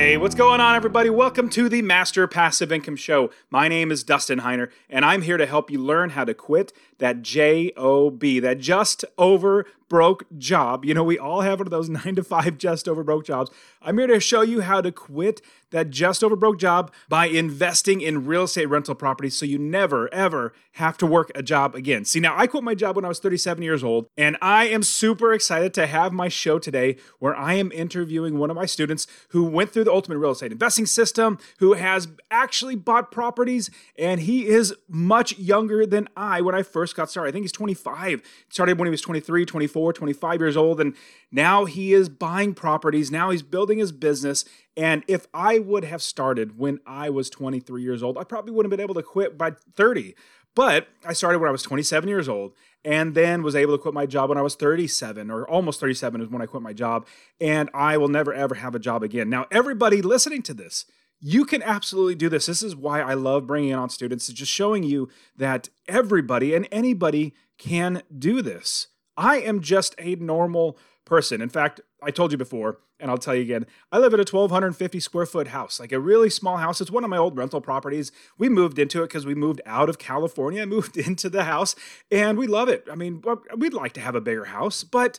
Hey, what's going on, everybody? Welcome to the Master Passive Income Show. My name is Dustin Heiner, and I'm here to help you learn how to quit that JOB, that just over broke job. You know, we all have one of those nine to five just over broke jobs. I'm here to show you how to quit that just over broke job by investing in real estate rental properties so you never, ever have to work a job again. See, now I quit my job when I was 37 years old, and I am super excited to have my show today where I am interviewing one of my students who went through the ultimate real estate investing system, who has actually bought properties, and he is much younger than I when I first got started. I think he's 25. Started when he was 23, 24, 25 years old, and now he is buying properties. Now he's building his business. And if I would have started when I was 23 years old, I probably wouldn't have been able to quit by 30. But I started when I was 27 years old and then was able to quit my job when I was 37 or almost 37 is when I quit my job. And I will never, ever have a job again. Now, everybody listening to this, you can absolutely do this. This is why I love bringing on students, is just showing you that everybody and anybody can do this. I am just a normal person. In fact, I told you before, and I'll tell you again, I live in a 1,250 square foot house, like a really small house. It's one of my old rental properties. We moved into it because we moved out of California, moved into the house, and we love it. I mean, we'd like to have a bigger house, but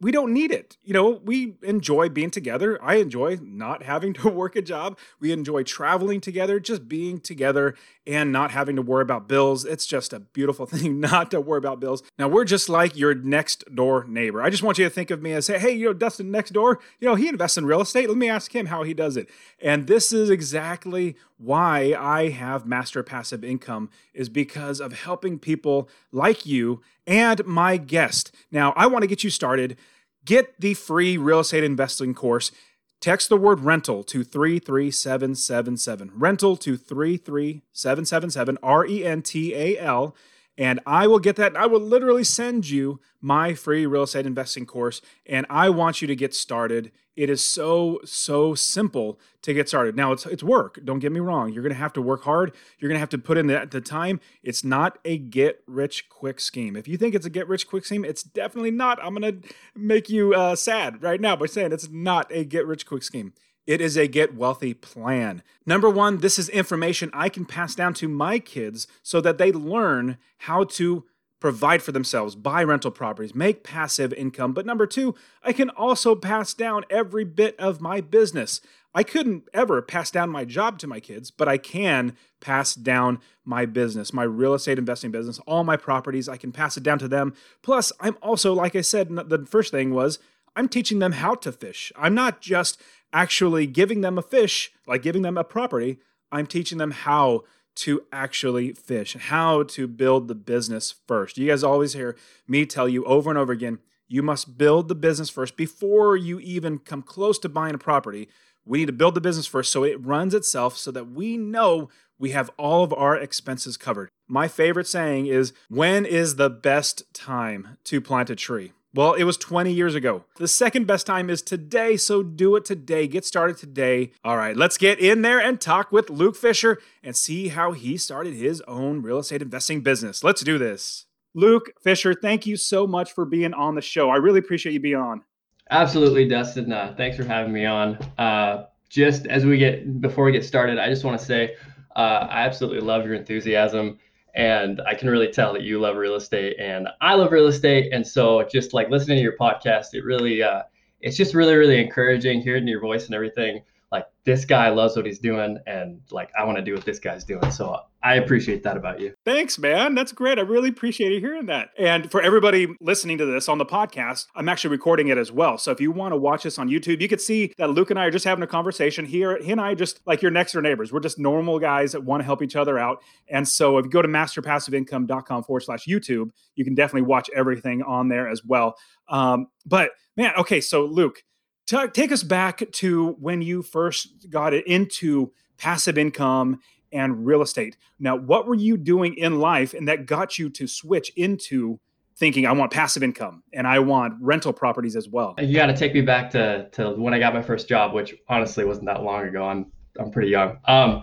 we don't need it. You know, we enjoy being together. I enjoy not having to work a job. We enjoy traveling together, just being together and not having to worry about bills. It's just a beautiful thing not to worry about bills. Now, we're just like your next door neighbor. I just want you to think of me as, say, hey, you know, Dustin next door, you know, he invests in real estate. Let me ask him how he does it. And this is exactly why I have Master Passive Income is because of helping people like you and my guest. Now, I want to get you started. Get the free real estate investing course. Text the word rental to 33777. Rental to 33777, R E N T A L and I will get that. I will literally send you my free real estate investing course, and I want you to get started. It is so so simple to get started. Now it's it's work. Don't get me wrong. You're going to have to work hard. You're going to have to put in the, the time. It's not a get rich quick scheme. If you think it's a get rich quick scheme, it's definitely not. I'm going to make you uh, sad right now by saying it's not a get rich quick scheme. It is a get wealthy plan. Number one, this is information I can pass down to my kids so that they learn how to provide for themselves, buy rental properties, make passive income. But number two, I can also pass down every bit of my business. I couldn't ever pass down my job to my kids, but I can pass down my business, my real estate investing business, all my properties. I can pass it down to them. Plus, I'm also, like I said, the first thing was I'm teaching them how to fish. I'm not just actually giving them a fish, like giving them a property, I'm teaching them how to actually fish, how to build the business first. You guys always hear me tell you over and over again you must build the business first before you even come close to buying a property. We need to build the business first so it runs itself so that we know we have all of our expenses covered. My favorite saying is when is the best time to plant a tree? Well, it was 20 years ago. The second best time is today, so do it today. Get started today. All right, let's get in there and talk with Luke Fisher and see how he started his own real estate investing business. Let's do this. Luke Fisher, thank you so much for being on the show. I really appreciate you being on. Absolutely, Dustin. Uh, thanks for having me on. Uh, just as we get before we get started, I just want to say uh, I absolutely love your enthusiasm and I can really tell that you love real estate and I love real estate. And so just like listening to your podcast, it really, uh, it's just really, really encouraging hearing your voice and everything like this guy loves what he's doing and like I want to do what this guy's doing. So I appreciate that about you. Thanks, man. That's great. I really appreciate you hearing that. And for everybody listening to this on the podcast, I'm actually recording it as well. So if you want to watch this on YouTube, you can see that Luke and I are just having a conversation here. He and I just like your next door neighbors. We're just normal guys that want to help each other out. And so if you go to masterpassiveincome.com forward slash YouTube, you can definitely watch everything on there as well. Um, but man, okay, so Luke, T- take us back to when you first got it into passive income and real estate. Now, what were you doing in life and that got you to switch into thinking I want passive income and I want rental properties as well? You got to take me back to, to when I got my first job, which honestly wasn't that long ago. I'm I'm pretty young. Um,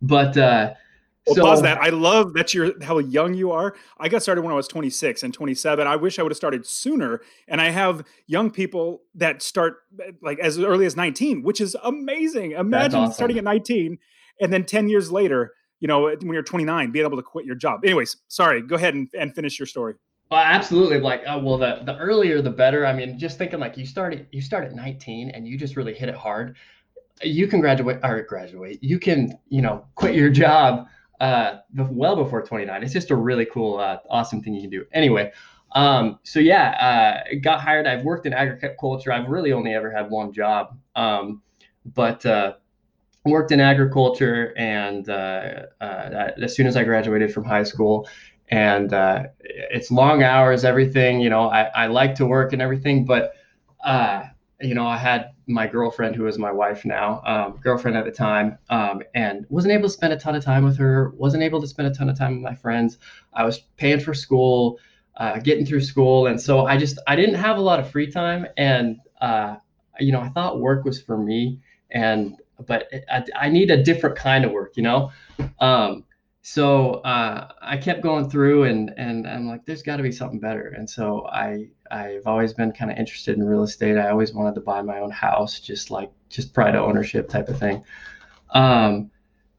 but uh, well, so, pause that. I love that you're how young you are. I got started when I was 26 and 27. I wish I would have started sooner. And I have young people that start like as early as 19, which is amazing. Imagine awesome. starting at 19 and then 10 years later, you know, when you're 29, being able to quit your job. Anyways, sorry. Go ahead and, and finish your story. Well, absolutely. Like, uh, well, the the earlier the better. I mean, just thinking like you started you start at 19 and you just really hit it hard. You can graduate or graduate. You can you know quit your job uh, well before 29. It's just a really cool, uh, awesome thing you can do. Anyway, um, so yeah, uh, got hired. I've worked in agriculture. I've really only ever had one job, um, but uh, worked in agriculture. And uh, uh, as soon as I graduated from high school, and uh, it's long hours, everything. You know, I, I like to work and everything, but uh, you know, I had my girlfriend, who is my wife now, um, girlfriend at the time, um, and wasn't able to spend a ton of time with her. Wasn't able to spend a ton of time with my friends. I was paying for school, uh, getting through school, and so I just I didn't have a lot of free time. And uh, you know, I thought work was for me, and but I, I need a different kind of work, you know. Um, so uh, I kept going through, and and I'm like, there's got to be something better. And so I I've always been kind of interested in real estate. I always wanted to buy my own house, just like just pride of ownership type of thing. Um,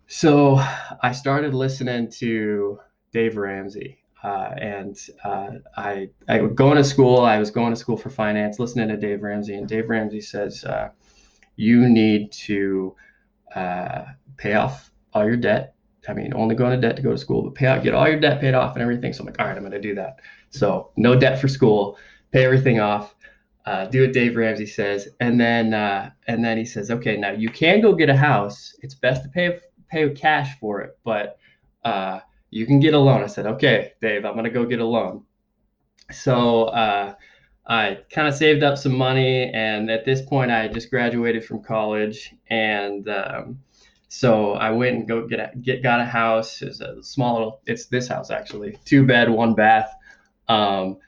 so I started listening to Dave Ramsey, uh, and uh, I I going to school. I was going to school for finance, listening to Dave Ramsey, and Dave Ramsey says uh, you need to uh, pay off all your debt I mean, only go into debt to go to school, but pay out, get all your debt paid off and everything. So I'm like, all right, I'm going to do that. So no debt for school, pay everything off, uh, do what Dave Ramsey says, and then uh, and then he says, okay, now you can go get a house. It's best to pay pay cash for it, but uh, you can get a loan. I said, okay, Dave, I'm to go get a loan. So uh, I kind of saved up some money, and at this point, I just graduated from college, and um, so I went and go get a, get got a house. It's a small little. It's this house actually, two bed, one bath. Um,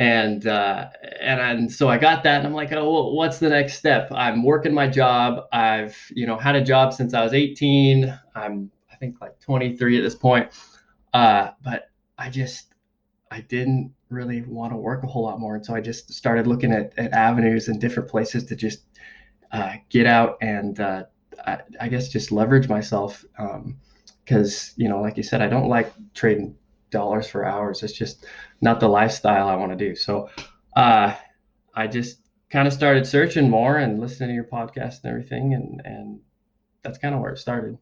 and uh, and and so I got that, and I'm like, oh, well, what's the next step? I'm working my job. I've you know had a job since I was 18. I'm I think like 23 at this point. Uh, but I just I didn't really want to work a whole lot more, and so I just started looking at, at avenues and different places to just uh, get out and uh, I, I guess just leverage myself because um, you know like you said i don't like trading dollars for hours. It's just not the lifestyle i want to do. So uh, i just kind of started searching more and listening to your podcast and everything and and that's kind of where it started.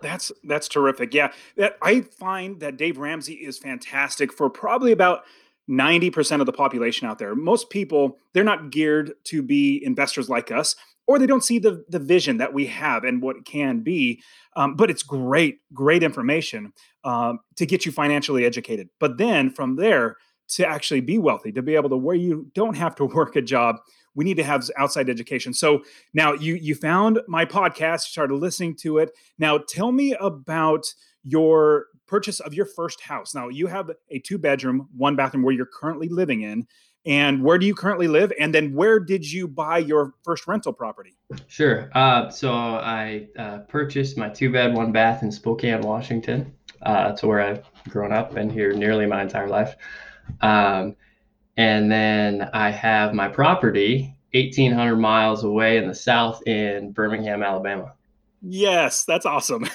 That's that's terrific. Yeah that i find that dave ramsey is fantastic for probably about 90% of the population out there. Most people they're not geared to be investors like us or they don't see the the vision that we have and what it can be. Um, but it's great, great information um, to get you financially educated. But then from there to actually be wealthy, to be able to where you don't have to work a job, we need to have outside education. So now you you found my podcast, started listening to it. Now tell me about your purchase of your first house. Now you have a two bedroom, one bathroom where you're currently living in and where do you currently live and then where did you buy your first rental property sure uh, so i uh, purchased my two bed one bath in spokane washington uh, that's where i've grown up and here nearly my entire life um, and then i have my property 1800 miles away in the south in birmingham alabama yes that's awesome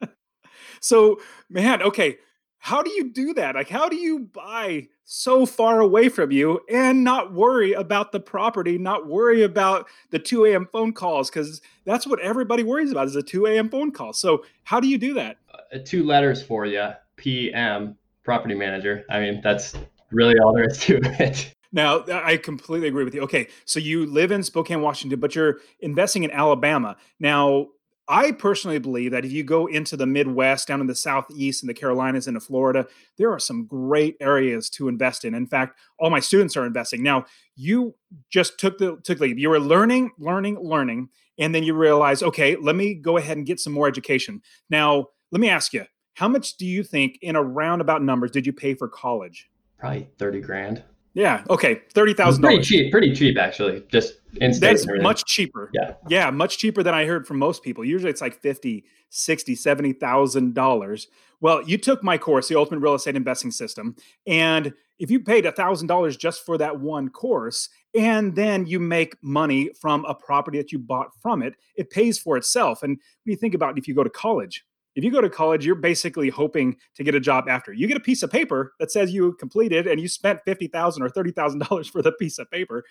so man okay how do you do that? Like, how do you buy so far away from you and not worry about the property, not worry about the 2 a.m. phone calls? Because that's what everybody worries about is a 2 a.m. phone call. So, how do you do that? Uh, two letters for you PM, property manager. I mean, that's really all there is to it. Now, I completely agree with you. Okay, so you live in Spokane, Washington, but you're investing in Alabama. Now, I personally believe that if you go into the Midwest, down in the Southeast, and the Carolinas, into Florida, there are some great areas to invest in. In fact, all my students are investing now. You just took the took the you were learning, learning, learning, and then you realize, okay, let me go ahead and get some more education. Now, let me ask you, how much do you think, in a roundabout numbers, did you pay for college? Probably thirty grand. Yeah. Okay. Thirty thousand dollars. Pretty cheap. Pretty cheap, actually. Just in That's much cheaper. Yeah. Yeah. Much cheaper than I heard from most people. Usually it's like 50, 60, 70,000 dollars. Well, you took my course, the Ultimate Real Estate Investing System, and if you paid a thousand dollars just for that one course, and then you make money from a property that you bought from it, it pays for itself. And when you think about if you go to college, if you go to college, you're basically hoping to get a job after. You get a piece of paper that says you completed and you spent fifty thousand or thirty thousand dollars for the piece of paper,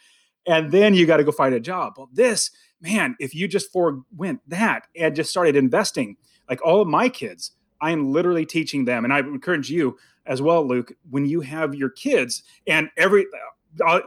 and then you got to go find a job. Well, this man, if you just forewent that and just started investing, like all of my kids, I am literally teaching them, and I encourage you as well, Luke. When you have your kids, and every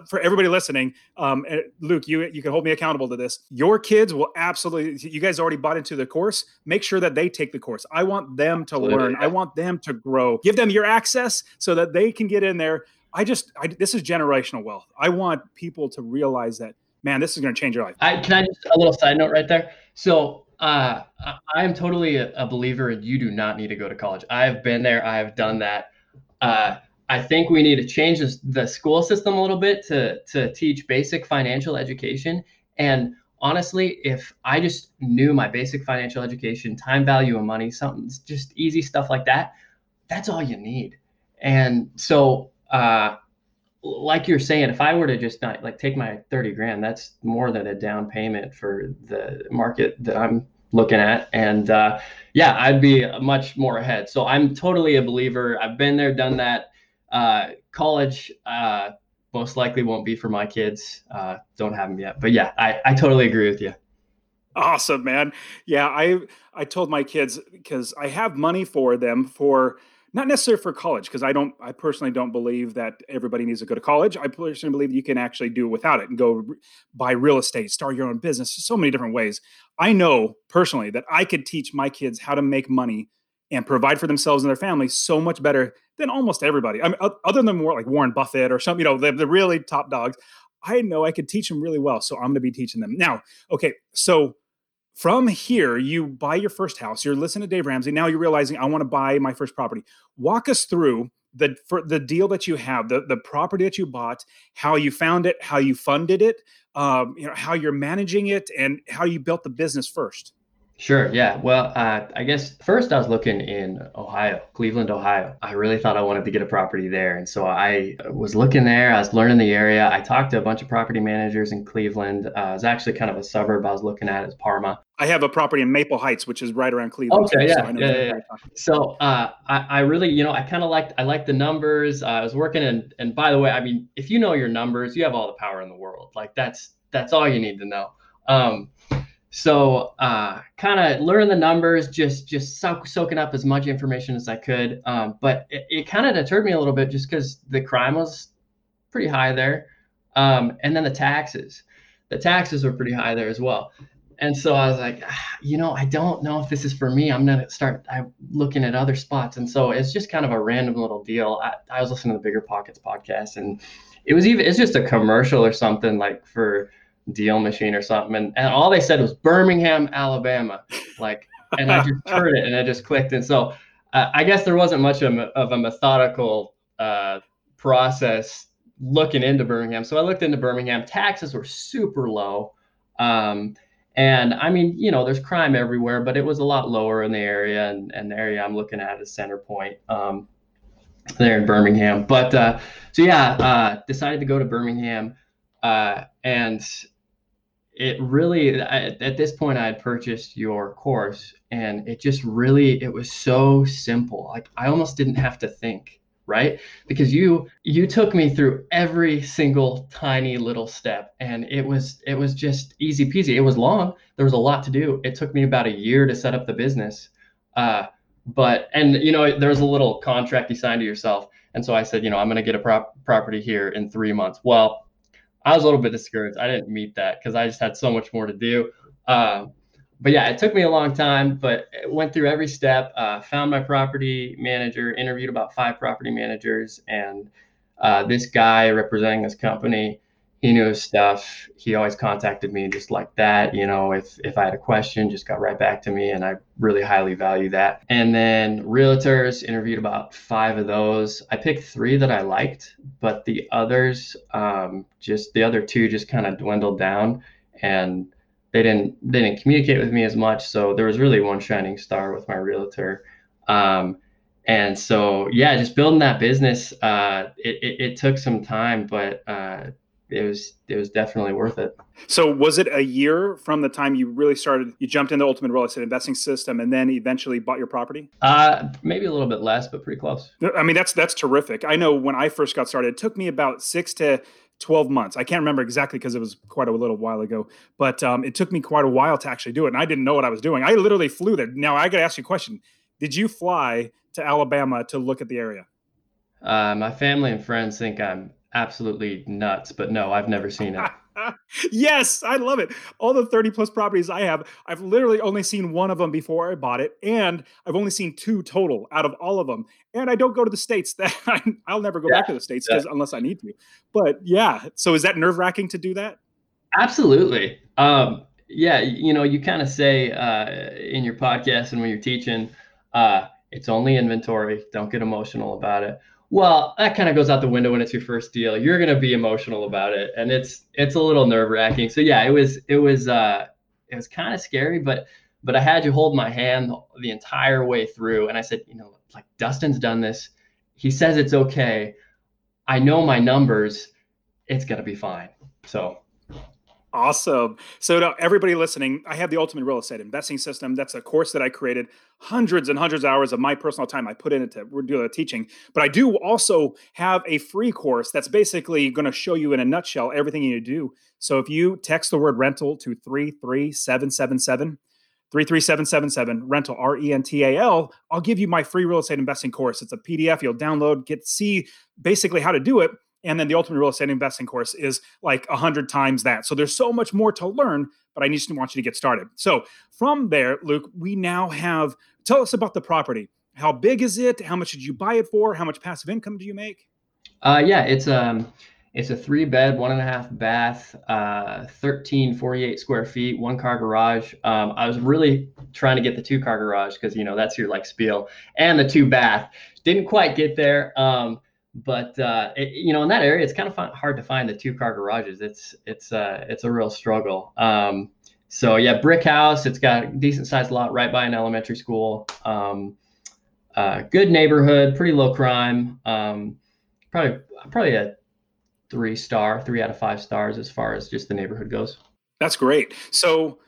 for everybody listening, um, eh, Luke, you you can hold me accountable to this. Your kids will absolutely. You guys already bought into the course. Make sure that they take the course. I want them to absolutely. learn. I want them to grow. Give them your access so that they can get in there. I just, I, this is generational wealth. I want people to realize that, man, this is going to change your life. I, can I just a little side note right there? So uh, I am totally a, a believer. You do not need to go to college. I have been there. I have done that. Uh, I think we need to change the school system a little bit to to teach basic financial education. And honestly, if I just knew my basic financial education, time value of money, something just easy stuff like that, that's all you need. And so, uh, like you're saying, if I were to just not like take my 30 grand, that's more than a down payment for the market that I'm looking at. And uh, yeah, I'd be much more ahead. So I'm totally a believer. I've been there, done that uh, college uh, most likely won't be for my kids. Uh, don't have them yet, but yeah, I, I totally agree with you. Awesome, man. Yeah, I I told my kids because I have money for them for not necessarily for college because I don't I personally don't believe that everybody needs to go to college. I personally believe you can actually do it without it and go buy real estate, start your own business, so many different ways. I know personally that I could teach my kids how to make money and provide for themselves and their families so much better than almost everybody. I mean, other than more like Warren Buffett or some, you know, the, the really top dogs. I know I could teach them really well, so I'm going to be teaching them now. Okay, so from here, you buy your first house. You're listening to Dave Ramsey. Now you're realizing I want to buy my first property. Walk us through the for the deal that you have, the the property that you bought, how you found it, how you funded it, um, you know, how you're managing it, and how you built the business first. Sure. Yeah. Well, uh, I guess first I was looking in Ohio, Cleveland, Ohio. I really thought I wanted to get a property there. And so I was looking there. I was learning the area. I talked to a bunch of property managers in Cleveland. Uh, it was actually kind of a suburb I was looking at is Parma. I have a property in Maple Heights, which is right around Cleveland. Okay. yeah. So yeah, yeah, yeah. So uh, I, I really, you know, I kind of liked, I liked the numbers. I was working in, and by the way, I mean, if you know your numbers, you have all the power in the world. Like that's, that's all you need to know. Um, so uh, kind of learn the numbers, just just soak, soaking up as much information as I could. Um, but it, it kind of deterred me a little bit just because the crime was pretty high there, um, and then the taxes, the taxes were pretty high there as well. And so I was like, ah, you know, I don't know if this is for me. I'm gonna start I'm looking at other spots. And so it's just kind of a random little deal. I, I was listening to the BiggerPockets podcast, and it was even it's just a commercial or something like for DealMachine or something. And, and all they said was Birmingham, Alabama. Like, and I just heard it and it just clicked. And so uh, I guess there wasn't much of a, of a methodical uh, process looking into Birmingham. So I looked into Birmingham. Taxes were super low. Um, and I mean, you know, there's crime everywhere, but it was a lot lower in the area. And, and the area I'm looking at is Center Point um, there in Birmingham. But uh, so, yeah, uh, decided to go to Birmingham. Uh, and it really at, at this point i had purchased your course and it just really it was so simple. Like i almost didn't have to think right? Because you you took me through every single tiny little step and it was it was just easy peasy. It was long. There was a lot to do. It took me about a year to set up the business uh, but and you know there was a little contract you signed to yourself and so i said you know i'm going to get a prop- property here in three months. Well I was a little bit discouraged. I didn't meet that because I just had so much more to do. Uh, but yeah, it took me a long time, but it went through every step. Uh, found my property manager, interviewed about five property managers, and uh, this guy representing this company, he knew his stuff. He always contacted me just like that. You know, if if I had a question, just got right back to me, and I really highly value that. And then realtors interviewed about five of those. I picked three that I liked, but the others, um, just the other two, just kind of dwindled down and they didn't they didn't communicate with me as much. So there was really one shining star with my realtor. Um, and so yeah, just building that business, uh, it, it, it, took some time, but uh, it was it was definitely worth it. So was it a year from the time you really started? You jumped into Ultimate Real Estate Investing System, and then eventually bought your property. Uh, maybe a little bit less, but pretty close. I mean, that's that's terrific. I know when I first got started, it took me about six to 12 months. I can't remember exactly because it was quite a little while ago, but um, it took me quite a while to actually do it. And I didn't know what I was doing. I literally flew there. Now, I got to ask you a question Did you fly to Alabama to look at the area? Uh, my family and friends think I'm absolutely nuts, but no, I've never seen it. yes, I love it. All the 30 plus properties I have, I've literally only seen one of them before I bought it, and I've only seen two total out of all of them. And I don't go to the states. That I, will never go yeah, back to the states yeah. unless I need to. But yeah, so is that nerve wracking to do that? Absolutely. Um, yeah, you know, you kind of say uh, in your podcast and when you're teaching, uh, it's only inventory. Don't get emotional about it. Well, that kind of goes out the window when it's your first deal. You're gonna be emotional about it, and it's it's a little nerve wracking. So yeah, it was it was uh, it was kind of scary, but but I had you hold my hand the entire way through, and I said, you know, like Dustin's done this. He says it's okay. I know my numbers. It's gonna be fine. So Awesome. So, to everybody listening, I have the Ultimate Real Estate Investing System. That's a course that I created, hundreds and hundreds of hours of my personal time I put into do the teaching. But I do also have a free course that's basically going to show you in a nutshell everything you need to do. So, if you text the word rental to 33777, 33777 rental R E N T A L, I'll give you my free real estate investing course. It's a PDF you'll download, get see basically how to do it and then the ultimate real estate investing course is like a hundred times that. So there's so much more to learn, but I just want you to get started. So from there, Luke, we now have tell us about the property. How big is it? How much did you buy it for? How much passive income do you make? Uh, yeah, it's um it's a three bed, one and a half bath, uh, 1348 square feet, one car garage. Um, I was really trying to get the two car garage because, you know, that's your like spiel and the two bath. Didn't quite get there. Um, but uh, it, you know in that area it's kind of fun, hard to find the two car garages. It's it's uh, it's a real struggle. Um, so yeah brick house it's got a decent sized lot right by an elementary school. Um, uh, good neighborhood pretty low crime. Um, probably probably a three star three out of five stars as far as just the neighborhood goes. That's great. So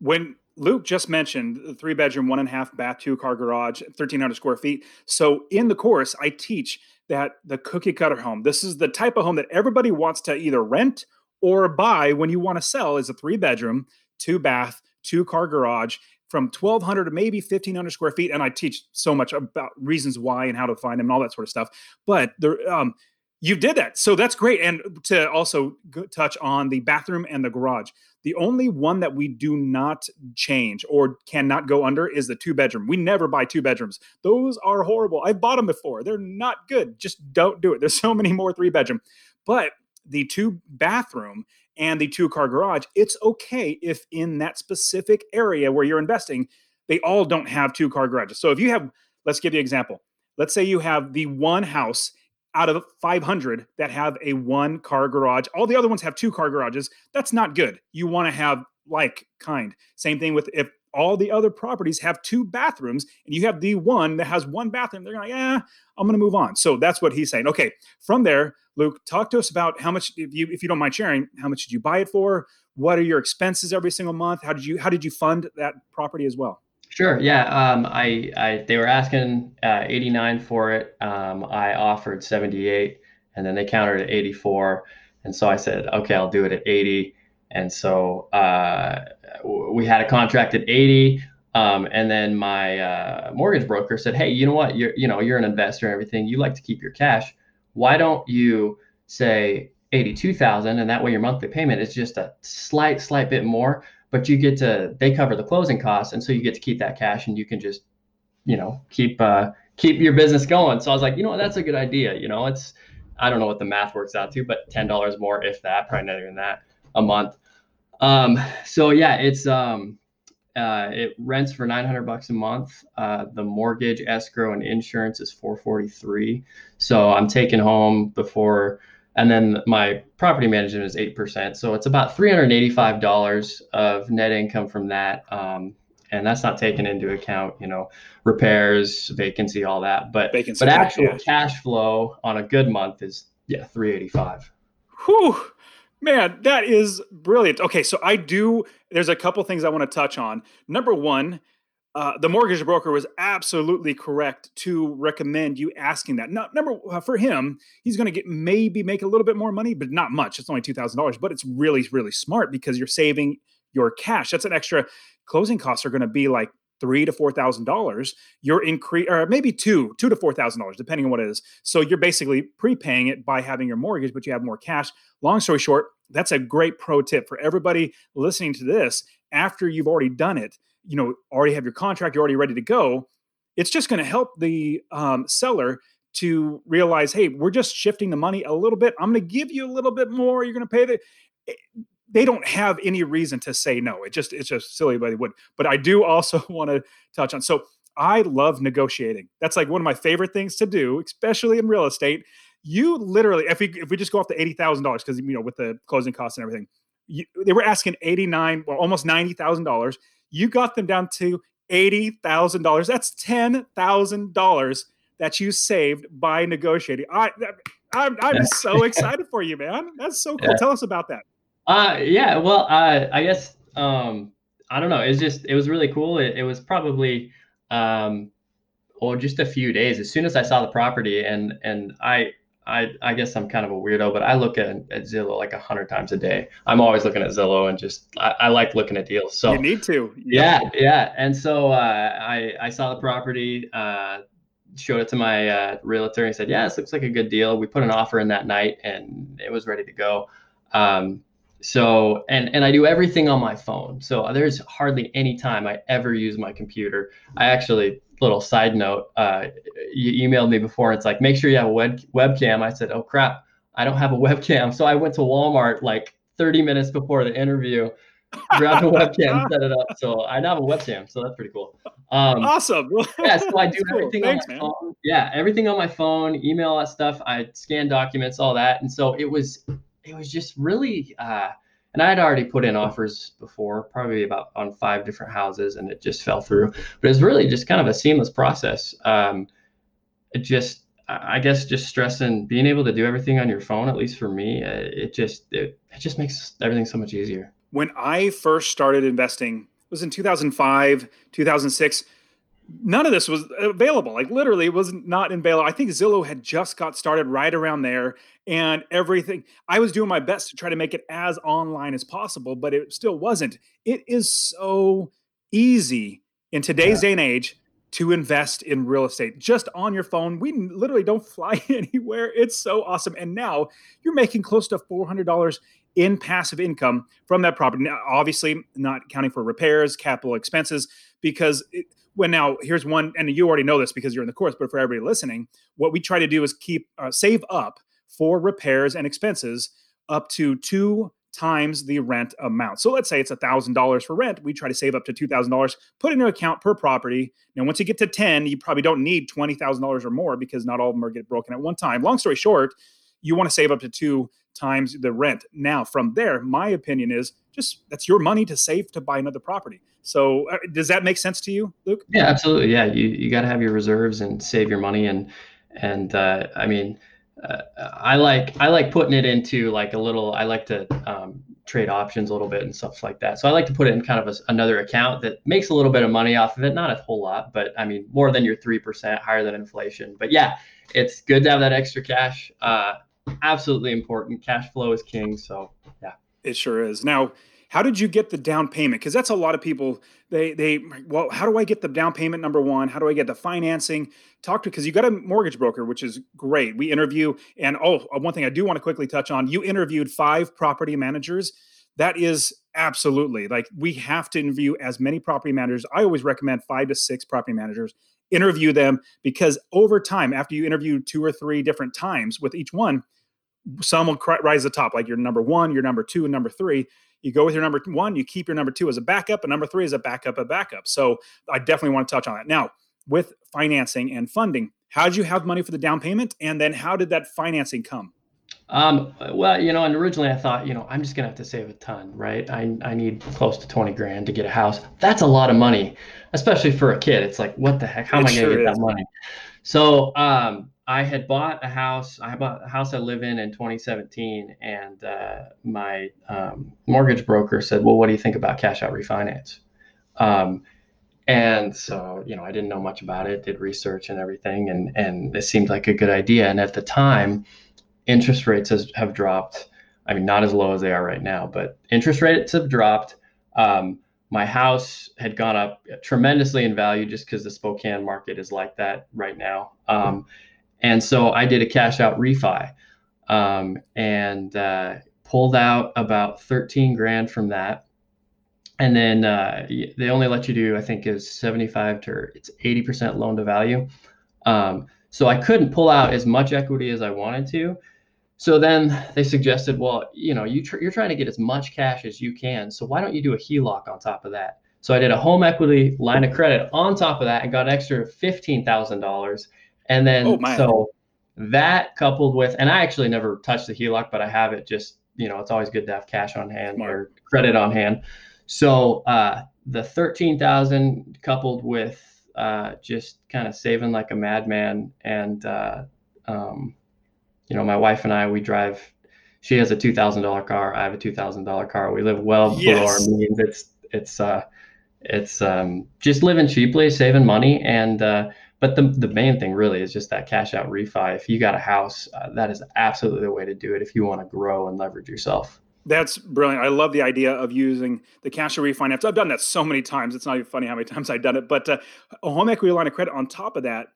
when Luke just mentioned the three bedroom, one and a half bath, two car garage, 1,300 square feet. So in the course, I teach that the cookie cutter home, this is the type of home that everybody wants to either rent or buy when you want to sell, is a three bedroom, two bath, two car garage from 1200 to maybe 1500 square feet. And i teach so much about reasons why and how to find them and all that sort of stuff. But the um, you did that. So that's great. And to also touch on the bathroom and the garage the only one that we do not change or cannot go under is the two bedroom. We never buy two bedrooms. Those are horrible. I've bought them before. They're not good. Just don't do it. There's so many more three bedroom. But the two bathroom and the two car garage, it's okay if in that specific area where you're investing, they all don't have two car garages. So if you have, let's give you an example. Let's say you have the one house out of 500 that have a one car garage. All the other ones have two car garages. That's not good. You want to have like kind. Same thing with if all the other properties have two bathrooms and you have the one that has one bathroom, they're going, like, yeah, I'm going to move on. So that's what he's saying. Okay, from there, Luke, talk to us about how much, if you if you don't mind sharing, how much did you buy it for? What are your expenses every single month? How did you how did you fund that property as well? Sure. Yeah. Um, I, I, they were asking uh, 89 for it. Um, I offered 78, and then they countered at 84, and so I said, okay, I'll do it at 80. And so uh, we had a contract at 80. Um, and then my uh, mortgage broker said, "Hey, you know what? You're, you know, you're an investor and everything. You like to keep your cash. Why don't you say 82,000, and that way your monthly payment is just a slight, slight bit more, but you get to they cover the closing costs, and so you get to keep that cash, and you can just you know keep uh, keep your business going. So I was like, you know what, that's a good idea. You know, it's I don't know what the math works out to, but ten dollars more, if that, probably not even that, a month. Um, so yeah, it's um, uh, it rents for 900 bucks a month. Uh, the mortgage, escrow, and insurance is 443. So I'm taking home before, and then my property management is eight percent. So it's about 385 dollars of net income from that. Um, and that's not taken into account, you know, repairs, vacancy, all that. But vacancy, but actual yeah. cash flow on a good month is yeah, 385. Whew. Man, that is brilliant. Okay, so I do. There's a couple things I want to touch on. Number one, uh, the mortgage broker was absolutely correct to recommend you asking that. Now, number uh, for him, he's going to get maybe make a little bit more money, but not much. It's only two thousand dollars, but it's really really smart because you're saving your cash. That's an extra closing costs are going to be like three to four thousand dollars. You're increase or maybe two, two to four thousand dollars, depending on what it is. So you're basically prepaying it by having your mortgage, but you have more cash. Long story short, that's a great pro tip for everybody listening to this. After you've already done it, you know, already have your contract, you're already ready to go. It's just going to help the um, seller to realize, hey, we're just shifting the money a little bit. I'm going to give you a little bit more. You're going to pay the they don't have any reason to say no. It just it's just silly, but they would. But I do also want to touch on. So I love negotiating. That's like one of my favorite things to do, especially in real estate. You literally, if we if we just go off the eighty thousand dollars, because you know with the closing costs and everything, you, they were asking eighty nine, well, almost ninety thousand dollars. You got them down to eighty thousand dollars. That's ten thousand dollars that you saved by negotiating. I, I'm I'm so excited for you, man. That's so cool. Yeah. Tell us about that. Uh, yeah. Well, uh, I guess um, I don't know. It's just it was really cool. It, it was probably um, or just a few days. As soon as I saw the property, and and I I I guess I'm kind of a weirdo, but I look at, at Zillow like a hundred times a day. I'm always looking at Zillow and just I, I like looking at deals. So you need to. Yeah, yeah. And so uh, I I saw the property. Uh, showed it to my uh, realtor. And he said, "Yeah, this looks like a good deal." We put an offer in that night, and it was ready to go. Um, so and and I do everything on my phone. So there's hardly any time I ever use my computer. I actually little side note, uh, you emailed me before. It's like make sure you have a web webcam. I said, oh crap, I don't have a webcam. So I went to Walmart like 30 minutes before the interview, grabbed a webcam, set it up. So I now have a webcam. So that's pretty cool. Um, awesome. yeah. So I do everything cool. Thanks, on my man. phone. Yeah, everything on my phone, email that stuff. I scan documents, all that. And so it was it was just really uh, and I had already put in offers before, probably about on five different houses, and it just fell through. But it's really just kind of a seamless process. Um, it just, I guess, just stressing being able to do everything on your phone. At least for me, uh, it just it, it just makes everything so much easier. When I first started investing, it was in 2005, 2006 none of this was available. Like literally, it was not available. I think Zillow had just got started right around there, and everything. I was doing my best to try to make it as online as possible, but it still wasn't. It is so easy in today's yeah. day and age to invest in real estate just on your phone. We literally don't fly anywhere. It's so awesome. And now you're making close to $400 in passive income from that property. Now, obviously, not counting for repairs, capital expenses, because it, when now here's one, and you already know this because you're in the course, but for everybody listening, what we try to do is keep uh, save up for repairs and expenses up to two times the rent amount. So let's say it's a $1,000 for rent. We try to save up to $2,000, put in an account per property. Now, once you get to 10, you probably don't need $20,000 or more because not all of them are get broken at one time. Long story short, you want to save up to two times the rent. Now, from there, my opinion is just that's your money to save to buy another property. So, uh, does that make sense to you, Luke? Yeah, absolutely. Yeah, you you got to have your reserves and save your money and and uh, I mean, uh, I like I like putting it into like a little. I like to um, trade options a little bit and stuff like that. So I like to put it in kind of a, another account that makes a little bit of money off of it. Not a whole lot, but I mean more than your three percent, higher than inflation. But yeah, it's good to have that extra cash. Uh, absolutely important. Cash flow is king. So yeah, it sure is. Now, how did you get the down payment? Because that's a lot of people. They they well, how do I get the down payment? Number one, how do I get the financing? Talk to because you got a mortgage broker, which is great. We interview and oh, uh, one thing I do want to quickly touch on: you interviewed five property managers. that is absolutely like we have to interview as many property managers. I always recommend five to six property managers. Interview them because over time, after you interview two or three different times with each one, some will rise to the top, like your number one, your number two, and number three. You go with your number one, you keep your number two as a backup, and number three is a backup, a backup. So I definitely want to touch on that. Now, with financing and funding, how did you have money for the down payment? And then how did that financing come? Um, well, you know, and originally I thought, you know, I'm just gonna have to save a ton, right? I, I need close to 20 grand to get a house. That's a lot of money, especially for a kid. It's like, what the heck? How am I gonna get is. that money? So um, I had bought a house. I bought a house I live in in 2017, and uh, my um, mortgage broker said, "Well, what do you think about cash out refinance?" Um, and so, you know, I didn't know much about it. Did research and everything, and and it seemed like a good idea. And at the time, interest rates has, have dropped. I mean, not as low as they are right now, but interest rates have dropped. Um, my house had gone up tremendously in value just because the Spokane market is like that right now. Um, and so I did a cash out refi um, and uh, pulled out about 13 grand from that. And then uh, they only let you do, I think, is 75 to it's 80% loan to value. Um, so I couldn't pull out as much equity as I wanted to. So then they suggested, well, you know, you tr- you're trying to get as much cash as you can. So why don't you do a HELOC on top of that? So I did a home equity line of credit on top of that and got an extra fifteen thousand dollars. And then oh, so that coupled with, and I actually never touched the HELOC, but I have it. Just you know, it's always good to have cash on hand Smart. or credit on hand. So uh, the thirteen thousand coupled with uh, just kind of saving like a madman and uh, um, you know, my wife and I, we drive. She has a two thousand dollar car. I have a two thousand dollar car. We live well yes. below our means. It's it's uh, it's um, just living cheaply, saving money, and uh, but the the main thing really is just that cash out refi. If you got a house, uh, that is absolutely the way to do it. If you want to grow and leverage yourself. That's brilliant. I love the idea of using the cash out refinance. I've done that so many times. It's not even funny how many times I've done it. But uh, a home equity line of credit on top of that.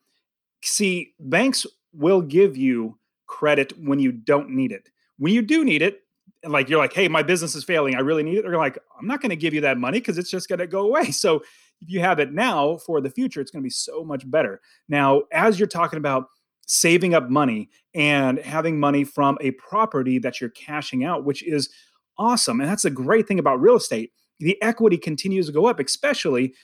See, banks will give you credit when you don't need it. When you do need it, like you're like, hey, my business is failing. I really need it. They're like, I'm not going to give you that money because it's just going to go away. So if you have it now for the future, it's going to be so much better. Now, as you're talking about saving up money and having money from a property that you're cashing out, which is awesome. And that's a great thing about real estate. The equity continues to go up, especially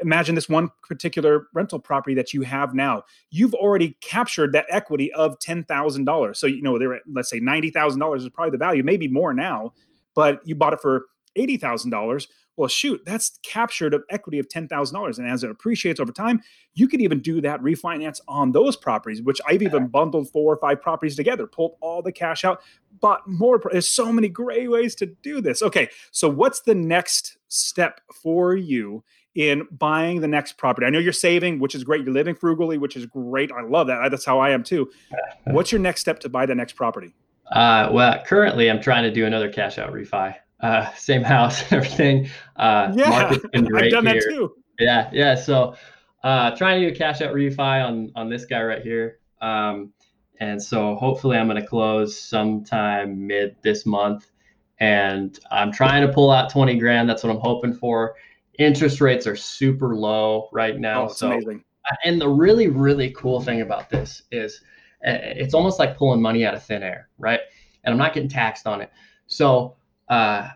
imagine this one particular rental property that you have now you've already captured that equity of $10000 so you know they're at let's say $90000 is probably the value maybe more now but you bought it for $80000 well shoot that's captured of equity of $10000 and as it appreciates over time you could even do that refinance on those properties which i've even bundled four or five properties together pulled all the cash out bought more there's so many great ways to do this okay so what's the next step for you in buying the next property? I know you're saving, which is great. You're living frugally, which is great. I love that. That's how I am too. What's your next step to buy the next property? Uh, well, currently I'm trying to do another cash out refi. Uh, same house, everything. Uh, yeah, I've done here. that too. Yeah, yeah. So, uh, trying to do a cash out refi on on this guy right here. Um, and so hopefully I'm going to close sometime mid this month. And I'm trying to pull out 20 grand. That's what I'm hoping for interest rates are super low right now. Oh, so amazing. And the really, really cool thing about this is uh, it's almost like pulling money out of thin air, right? And I'm not getting taxed on it. So uh,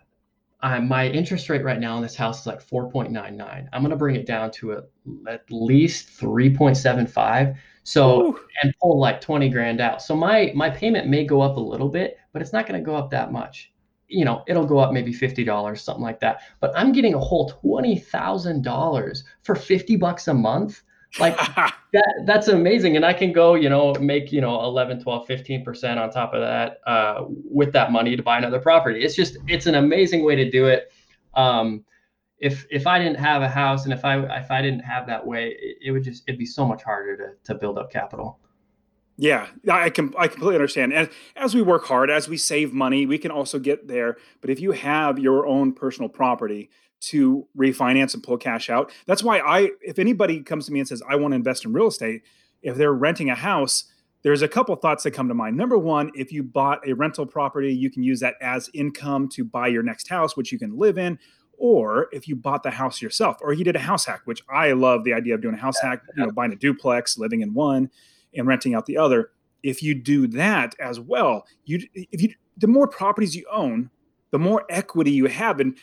I, my interest rate right now in this house is like 4.99. I'm going to bring it down to a, at least 3.75. So Ooh. and pull like 20 grand out. So my my payment may go up a little bit, but it's not going to go up that much you know, it'll go up maybe $50, something like that. But I'm getting a whole $20,000 for 50 bucks a month. Like that, that's amazing. And I can go, you know, make, you know, 11, 12, 15% on top of that uh, with that money to buy another property. It's just, it's an amazing way to do it. Um, if, if I didn't have a house and if I, if I didn't have that way, it, it would just, it'd be so much harder to, to build up capital. Yeah, I can I completely understand. And as we work hard, as we save money, we can also get there. But if you have your own personal property to refinance and pull cash out, that's why I if anybody comes to me and says I want to invest in real estate, if they're renting a house, there's a couple thoughts that come to mind. Number one, if you bought a rental property, you can use that as income to buy your next house, which you can live in. Or if you bought the house yourself, or you did a house hack, which I love the idea of doing a house hack, you know, buying a duplex, living in one, and renting out the other. If you do that as well, you if you the more properties you own, the more equity you have. And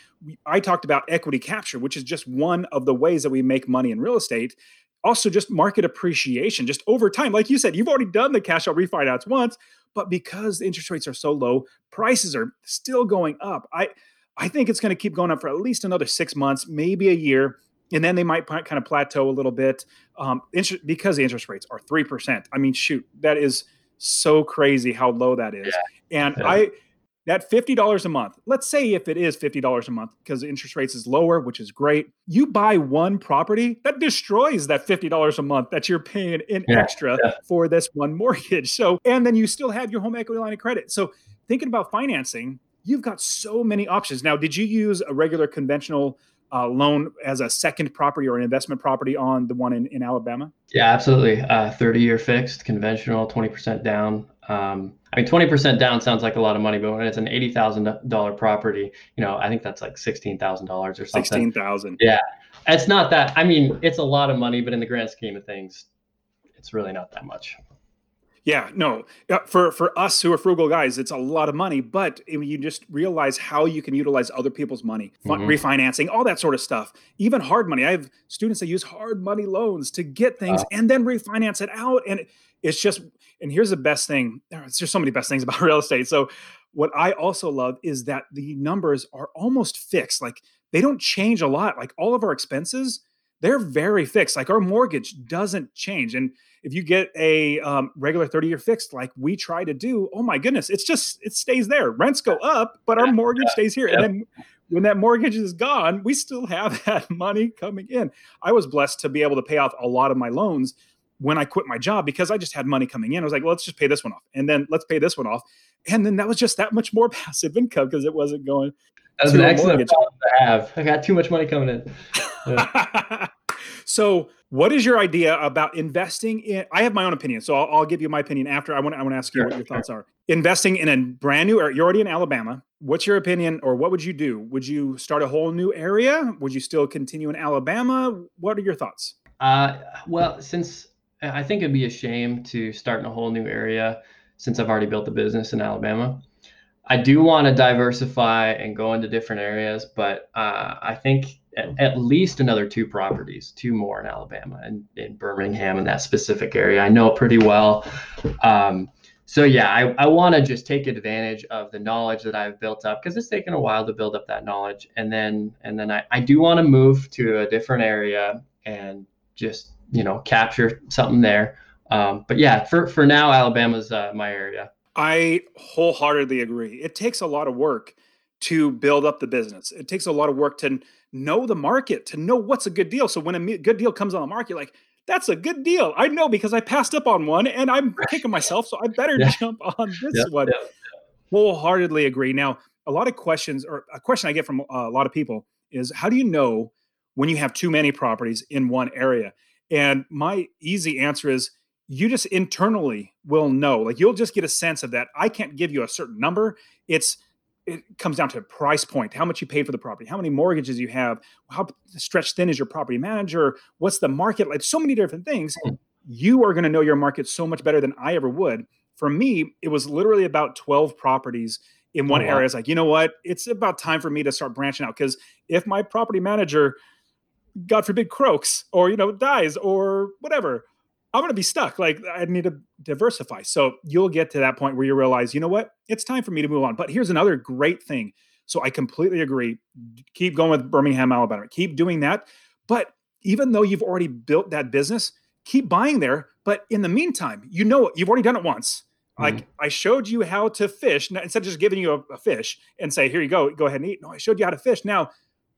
I talked about equity capture, which is just one of the ways that we make money in real estate also just market appreciation just over time like you said you've already done the cash out refinance once but because the interest rates are so low prices are still going up i i think it's going to keep going up for at least another six months maybe a year and then they might kind of plateau a little bit um, interest, because the interest rates are 3% i mean shoot that is so crazy how low that is yeah. and yeah. i that $50 a month, let's say if it is $50 a month because interest rates is lower, which is great, you buy one property that destroys that $50 a month that you're paying in yeah, extra yeah. for this one mortgage. So, and then you still have your home equity line of credit. So, thinking about financing, you've got so many options. Now, did you use a regular conventional uh, loan as a second property or an investment property on the one in, in Alabama? Yeah, absolutely. Uh, 30 year fixed, conventional, 20% down. Um, I mean, 20% down sounds like a lot of money, but when it's an $80,000 property, you know, I think that's like $16,000 or something. 16,000. Yeah. It's not that, I mean, it's a lot of money, but in the grand scheme of things, it's really not that much. Yeah, no. For for us who are frugal guys, it's a lot of money, but you just realize how you can utilize other people's money, mm-hmm. refinancing, all that sort of stuff. Even hard money. I have students that use hard money loans to get things and then refinance it out, and it's just. And here's the best thing. There's just so many best things about real estate. So, what I also love is that the numbers are almost fixed. Like they don't change a lot. Like all of our expenses, they're very fixed. Like our mortgage doesn't change, and if you get a um, regular 30 year fixed like we try to do oh my goodness it's just it stays there rents go up but our mortgage stays here and then when that mortgage is gone we still have that money coming in i was blessed to be able to pay off a lot of my loans when i quit my job because i just had money coming in i was like well, let's just pay this one off and then let's pay this one off and then that was just that much more passive income because it wasn't going that's an excellent problem to have i got too much money coming in yeah. so what is your idea about investing in? I have my own opinion, so I'll, I'll give you my opinion after. I want, I want to ask you sure, what your thoughts sure. are. Investing in a brand new, area, you're already in Alabama. What's your opinion, or what would you do? Would you start a whole new area? Would you still continue in Alabama? What are your thoughts? Uh, well, since I think it'd be a shame to start in a whole new area, since I've already built a business in Alabama. I do want to diversify and go into different areas, but uh, I think at, at, least another two properties, two more in Alabama and in Birmingham in that specific area. I know pretty well. Um, so yeah, I, I want to just take advantage of the knowledge that I've built up because it's taken a while to build up that knowledge. And then and then I, I do want to move to a different area and just you know capture something there. Um, but yeah, for for now, Alabama's uh, my area. I wholeheartedly agree. It takes a lot of work to build up the business. It takes a lot of work to know the market, to know what's a good deal. So when a good deal comes on the market, like that's a good deal. I know because I passed up on one and I'm kicking myself, so I better yeah. jump on this yeah, one. Yeah, Wholeheartedly agree. Now, a lot of questions or a question I get from a lot of people is how do you know when you have too many properties in one area? And my easy answer is you just internally will know. Like you'll just get a sense of that. I can't give you a certain number. It's it comes down to price point, how much you paid for the property, how many mortgages you have, how stretched thin is your property manager, what's the market like, so many different things. Hmm. You are going to know your market so much better than I ever would. For me, it was literally about 12 properties in one oh, wow. area. It's like, you know what? It's about time for me to start branching out because if my property manager, God forbid, croaks or, you know, dies or whatever, I'm going to be stuck. Like I need to diversify. So you'll get to that point where you realize, you know what? It's time for me to move on. But here's another great thing. So I completely agree. Keep going with Birmingham, Alabama. Keep doing that. But even though you've already built that business, keep buying there. But in the meantime, you know you've already done it once. Mm-hmm. Like I showed you how to fish instead of just giving you a, a fish and say, here you go, go ahead and eat. No, I showed you how to fish. Now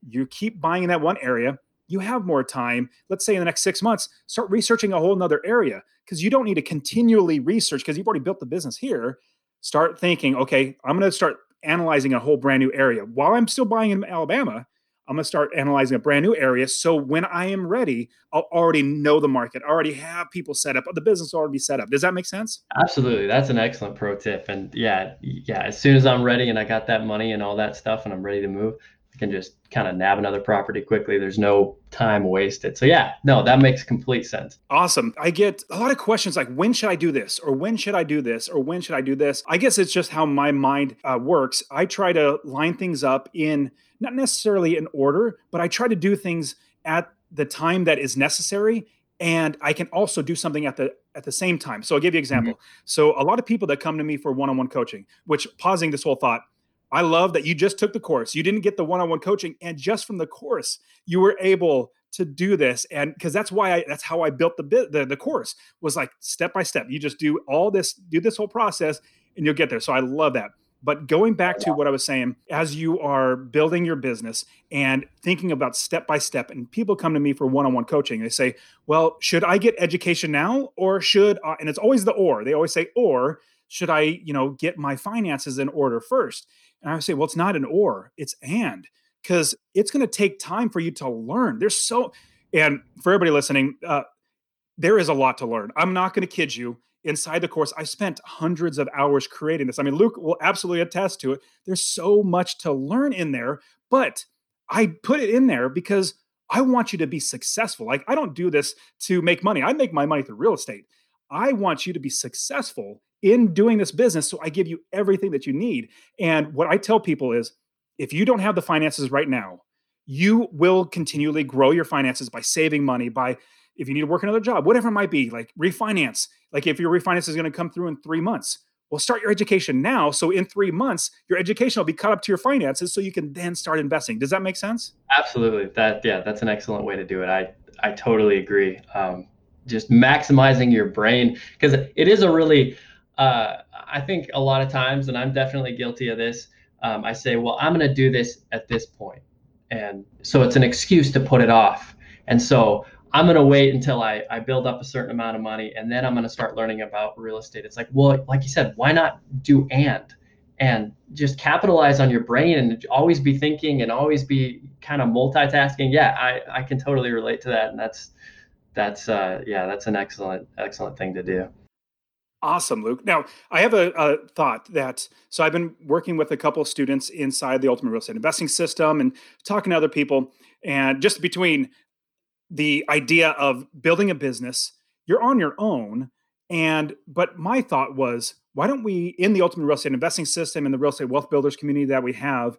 you keep buying in that one area you have more time let's say in the next six months start researching a whole nother area because you don't need to continually research because you've already built the business here start thinking okay i'm going to start analyzing a whole brand new area while i'm still buying in alabama I'm going to start analyzing a brand new area. So when I am ready, I'll already know the market, I already have people set up, the business already set up. Does that make sense? Absolutely. That's an excellent pro tip. And yeah, yeah, as soon as I'm ready and I got that money and all that stuff and I'm ready to move, can just kind of nab another property quickly. There's no time wasted. So yeah, no, that makes complete sense. Awesome. I get a lot of questions like when should I do this or when should I do this or when should I do this? I guess it's just how my mind uh, works. I try to line things up in not necessarily in order, but I try to do things at the time that is necessary and I can also do something at the at the same time. So I'll give you an example. Mm-hmm. So a lot of people that come to me for one-on-one coaching, which pausing this whole thought, I love that you just took the course. You didn't get the one-on-one coaching, and just from the course, you were able to do this. And because that's why I that's how I built the bit the, the course was like step by step. You just do all this, do this whole process, and you'll get there. So I love that. But going back to what I was saying, as you are building your business and thinking about step by step, and people come to me for one on one coaching, they say, Well, should I get education now or should, uh, and it's always the or, they always say, or should I, you know, get my finances in order first? And I say, well, it's not an or, it's and, because it's going to take time for you to learn. There's so, and for everybody listening, uh, there is a lot to learn. I'm not going to kid you. Inside the course, I spent hundreds of hours creating this. I mean, Luke will absolutely attest to it. There's so much to learn in there, but I put it in there because I want you to be successful. Like, I don't do this to make money. I make my money through real estate. I want you to be successful in doing this business. So I give you everything that you need. And what I tell people is if you don't have the finances right now, you will continually grow your finances by saving money, by if you need to work another job, whatever it might be, like refinance. Like if your refinance is going to come through in three months, well, start your education now. So in three months, your education will be caught up to your finances so you can then start investing. Does that make sense? Absolutely. That yeah, that's an excellent way to do it. I I totally agree. Um, just maximizing your brain because it is a really uh, I think a lot of times, and I'm definitely guilty of this, um, I say, well, I'm going to do this at this. And so it's an excuse to put it off. And so I'm going to wait until I, I build up a certain amount of money and then I'm going to start learning about real estate. It's like, well, like you said, why not do and? And just capitalize on your brain and always be thinking and always be kind of multitasking. Yeah, I, I can totally relate to that. And that's, that's, uh, yeah, that's an excellent, excellent thing to do. Awesome, Luke. Now, I have a, a, thought that so I've been working with a couple of students inside the Ultimate Real Estate Investing System and talking to other people, and just between the idea of building a business, you're on your own. And but my thought was, why don't we in the Ultimate Real Estate Investing System and the Real Estate Wealth Builders community that we have,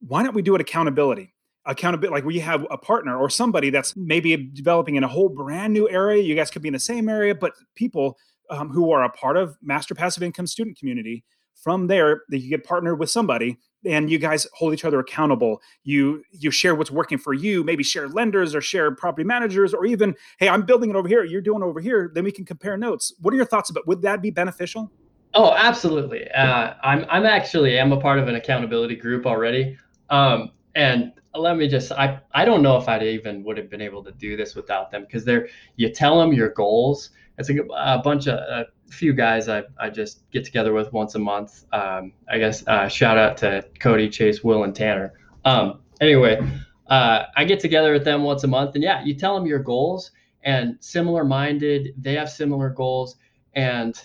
why don't we do it accountability? Accountability like we have a partner or somebody that's maybe developing in a whole brand new area you guys could be in the same area but people um, who are a part of Master Passive Income student community. From there, that you get partnered with somebody, and you guys hold each other accountable. You you share what's working for you. Maybe share lenders or share property managers, or even hey, I'm building it over here. You're doing over here. Then we can compare notes. What are your thoughts about? Would that be beneficial? Oh, absolutely. Uh, I'm I'm actually I'm a part of an accountability group already. Um, and let me just I I don't know if I'd even would have been able to do this without them because they're you tell them your goals it's a, a bunch of a few guys I, I just get together with once a month. Um, I guess uh, shout out to Cody, Chase, Will, and Tanner. Um, anyway, uh, I get together with them once a month, and yeah, you tell them your goals and similar minded. They have similar goals, and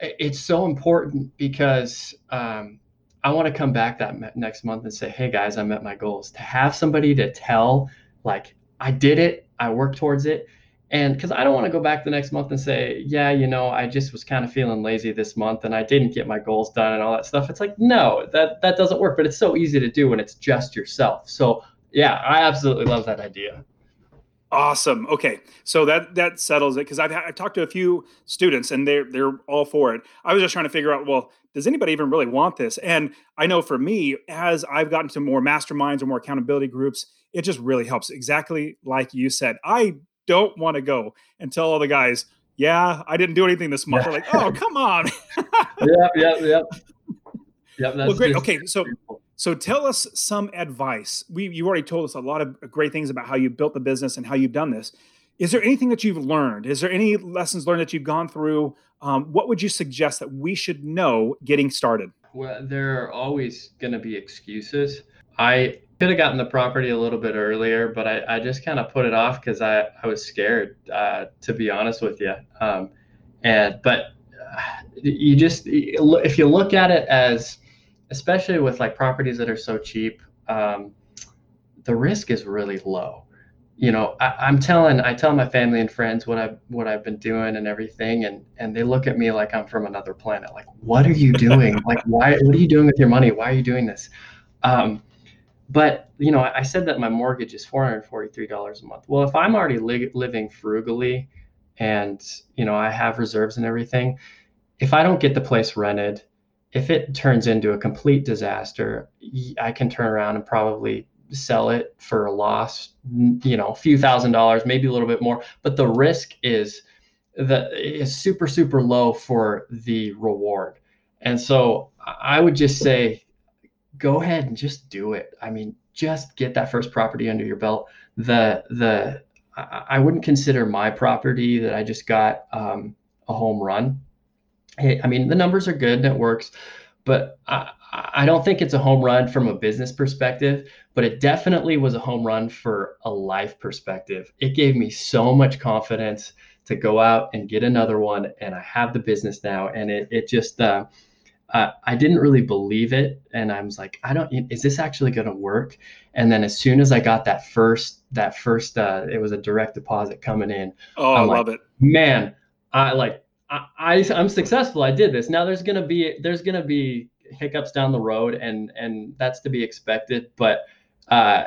it's so important because um, I want to come back that next month and say, "Hey guys, I met my goals." To have somebody to tell, like, I did it, I worked towards it and because I don't want to go back the next month and say, yeah, you know, I just was kind of feeling lazy this month and I didn't get my goals done and all that stuff. It's like, no, that that doesn't work. But it's so easy to do when it's just yourself. So yeah, I absolutely love that idea. Awesome. Okay, so that that settles it because I've, I've talked to a few students and they're they're all for it. I was just trying to figure out, well, does anybody even really want this? And I know for me, as I've gotten to more masterminds or more accountability groups, it just really helps. Exactly like you said, I don't want to go and tell all the guys, yeah, I didn't do anything this month. They're like, oh, come on. yep, yep, yep. Yep, well, great. Okay, so so tell us some advice. We you already told us a lot of great things about how you built the business and how you've done this. Is there anything that you've learned? Is there any lessons learned that you've gone through? Um, what would you suggest that we should know getting started? Well, there are always going to be excuses. I could have gotten the property a little bit earlier, but I, I just kind of put it off because I, I was scared, uh, to be honest with you. Um, and but uh, you just if you look at it as, especially with like properties that are so cheap, um, the risk is really low. You know, I, am telling I tell my family and friends what I've what I've been doing and everything, and and they look at me like I'm from another planet. Like, what are you doing? like, why? What are you doing with your money? Why are you doing this? Um, but you know, I said that my mortgage is four hundred forty-three dollars a month. Well, if I'm already li- living frugally, and you know I have reserves and everything, if I don't get the place rented, if it turns into a complete disaster, I can turn around and probably sell it for a loss, you know, a few thousand dollars, maybe a little bit more. But the risk is that is super super low for the reward. And so I would just say go ahead and just do it. I mean, just get that first property under your belt. The the I wouldn't consider my property that I just got um, a home run. Hey, I mean, the numbers are good and it works, but I, I don't think it's a home run from a business perspective, but it definitely was a home run for a life perspective. It gave me so much confidence to go out and get another one, and I have the business now, and it it just uh, uh, I didn't really believe it, and I was like, I don't. Is this actually going to work? And then as soon as I got that first, that first, uh, it was a direct deposit coming in. Oh, I'm i love like, it, man. I like. I, I'm successful. I did this. Now there's gonna be there's gonna be hiccups down the road, and and that's to be expected. But uh,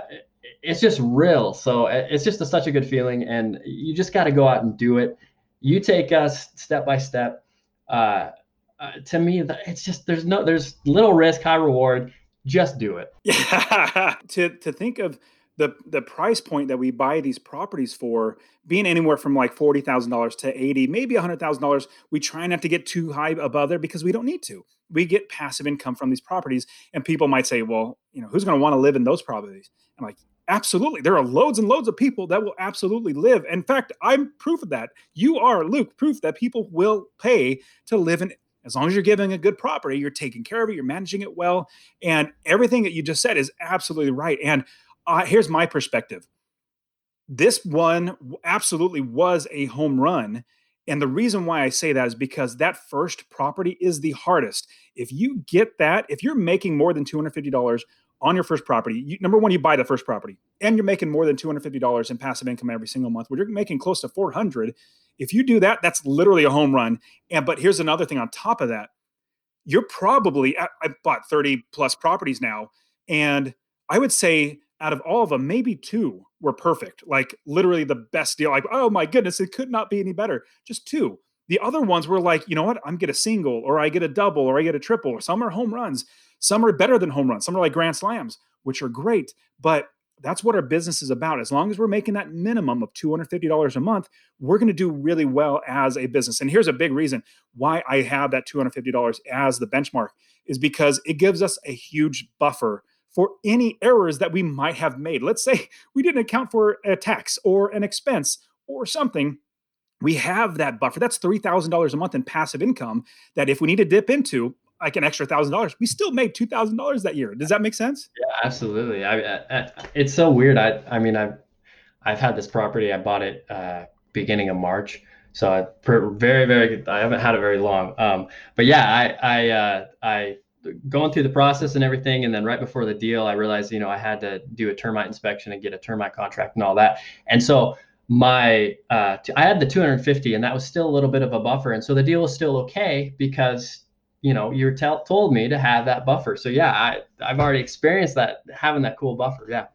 it's just real. So it's just a, such a good feeling, and you just got to go out and do it. You take us step by step. Uh, uh, to me, it's just there's no there's little risk, high reward. Just do it. Yeah. to to think of the the price point that we buy these properties for being anywhere from like forty thousand dollars to eighty, maybe hundred thousand dollars. We try not to get too high above there because we don't need to. We get passive income from these properties, and people might say, "Well, you know, who's going to want to live in those properties?" I'm like, absolutely. There are loads and loads of people that will absolutely live. In fact, I'm proof of that. You are, Luke, proof that people will pay to live in as long as you're giving a good property, you're taking care of it, you're managing it well, and everything that you just said is absolutely right. And uh, here's my perspective: this one absolutely was a home run. And the reason why I say that is because that first property is the hardest. If you get that, if you're making more than $250 on your first property, you, number one, you buy the first property and you're making more than $250 in passive income every single month, where you're making close to 400, if you do that, that's literally a home run. And but here's another thing on top of that. You're probably I bought 30 plus properties now, and I would say out of all of them, maybe two were perfect. Like literally the best deal. Like, oh my goodness, it could not be any better. Just two. The other ones were like, you know what? I'm get a single, or I get a double, or I get a triple. Or some are home runs. Some are better than home runs. Some are like grand slams, which are great. But that's what our business is about. As long as we're making that minimum of $250 a month, we're going to do really well as a business. And here's a big reason why I have that $250 as the benchmark is because it gives us a huge buffer for any errors that we might have made. Let's say we didn't account for a tax or an expense or something. We have that buffer. That's $3,000 a month in passive income that if we need to dip into, like an extra thousand dollars, we still made two thousand dollars that year. Does that make sense? Yeah, absolutely. I, I, it's so weird. I, I mean, I've, I've had this property. I bought it uh, beginning of March, so I very, very. I haven't had it very long. Um, but yeah, I, I, uh, I going through the process and everything, and then right before the deal, I realized, you know, I had to do a termite inspection and get a termite contract and all that, and so my uh, I had the 250 and that was still a little bit of a buffer. And so the deal was still okay because you know you're tell, told me to have that buffer. So yeah i i've already experienced that having that cool buffer yeah.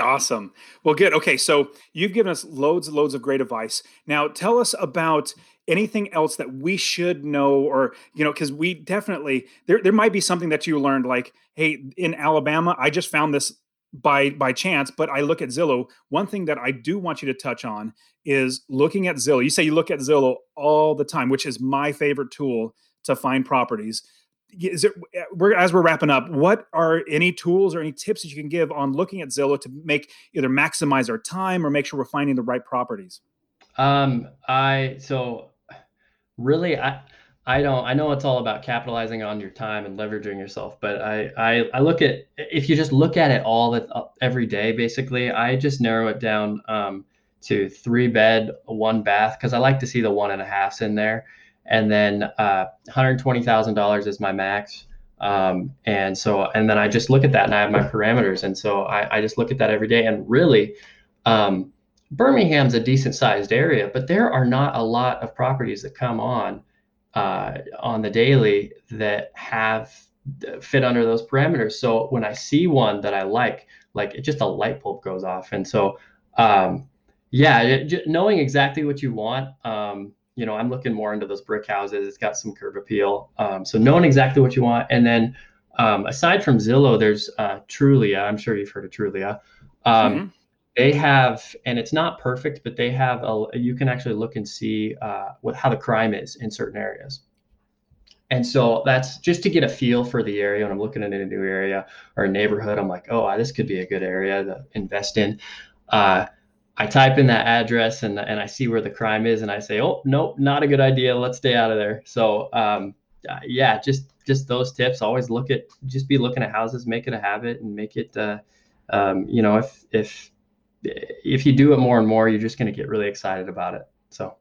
Awesome. Well good. Okay so you've given us loads and loads of great advice. Now tell us about anything else that we should know or you know because we definitely there, there might be something that you learned like hey in alabama i just found this by by chance but i look at zillow one thing that i do want you to touch on is looking at zillow you say you look at zillow all the time which is my favorite tool to find properties. Is it eh, we're as we're wrapping up? What are any tools or any tips that you can give on looking at Zillow to make either maximize our time or make sure we're finding the right properties? Um, I so really I I don't. I know it's all about capitalizing on your time and leveraging yourself, but I I, I look at if you just look at it all that uh, every day, basically, I just narrow it down um, to three bed, one bath, because I like to see the one and a halfs in there, and then uh, one hundred twenty thousand dollars is my max. Um, and so, and then I just look at that and I have my parameters. And so I, I just look at that every day. And really, um, Birmingham's a decent sized area, but there are not a lot of properties that come on uh, on the daily that have fit under those parameters. So when I see one that I like, like it just a light bulb goes off. And so, um, yeah, it, knowing exactly what you want, um, you know, I'm looking more into those brick houses. It's got some curb appeal. Um, so knowing exactly what you want, and then um, aside from Zillow, there's uh, Trulia. I'm sure you've heard of Trulia. Um, mm-hmm. They have, and it's not perfect, but they have a. You can actually look and see uh, what how the crime is in certain areas. And so that's just to get a feel for the area. When I'm looking at a new area or a neighborhood, I'm like, oh, this could be a good area to invest in. Uh, I type in that address and and I see where the crime is, and I say, oh nope, not a good idea. Let's stay out of there. So um, uh, yeah, just just those tips. Always look at just be looking at houses, make it a habit, and make it. Uh, um, you know, if if if you do it more and more, you're just going to get really excited about it. So.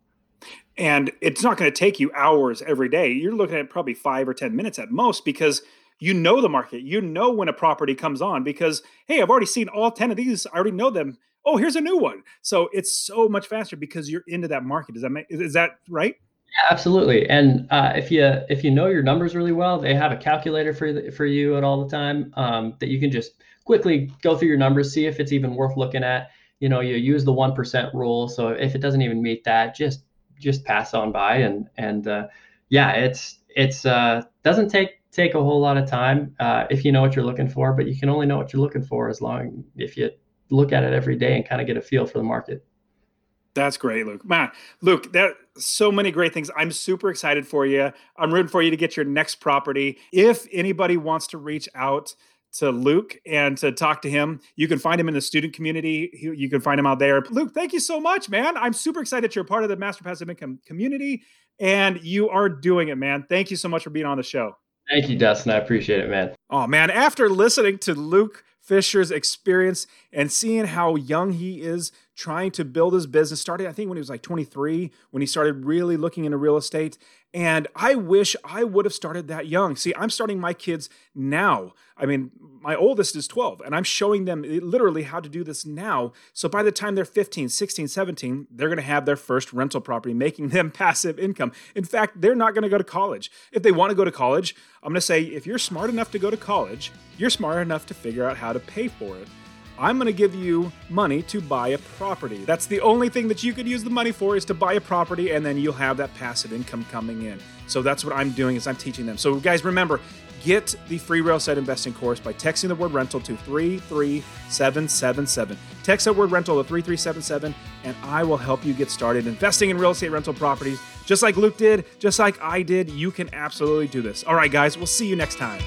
And it's not going to take you hours every day. You're looking at probably five or 10 minutes at most because you know the market. You know when a property comes on because, hey, I've already seen all 10 of these. I already know them oh, here's a new one. So it's so much faster because you're into that market. Does that make is that right? Yeah, absolutely. And uh, if you if you know your numbers really well, they have a calculator for for you at all the time um, that you can just quickly go through your numbers, see if it's even worth looking at. You know, you use the one percent rule. So if it doesn't even meet that, just just pass on by and and uh, yeah, it's it's uh, doesn't take take a whole lot of time uh, if you know what you're looking for, but you can only know what you're looking for as long if you look at it every day and kind of get a feel for the market. That's great, Luke. Man, Luke, that so many great things. I'm super excited for you. I'm rooting for you to get your next property. If anybody wants to reach out to Luke and to talk to him, you can find him in the student community. You can find him out there. Luke, thank you so much, man. I'm super excited that you're part of the Master Passive Income community and you are doing it, man. Thank you so much for being on the show. Thank you, Dustin. I appreciate it, man. Oh, man. After listening to Luke Fisher's experience and seeing how young he is trying to build his business. Started, I think, when he was like 23, when he started really looking into real estate. And I wish I would have started that young. See, I'm starting my kids now. I mean, my oldest is 12, and I'm showing them literally how to do this now. So by the time they're 15, 16, 17, they're going to have their first rental property, making them passive income. In fact, they're not going to go to college. If they want to go to college, I'm going to say if you're smart enough to go to college, you're smart enough to figure out how to pay for it. I'm going to give you money to buy a property. That's the only thing that you could use the money for is to buy a property and then you'll have that passive income coming in. So that's what I'm doing is I'm teaching them. So guys, remember, get the free real estate investing course by texting the word rental to 33777. Text that word rental to 3377 and I will help you get started investing in real estate rental properties just like Luke did, just like I did. You can absolutely do this. All right, guys, we'll see you next time.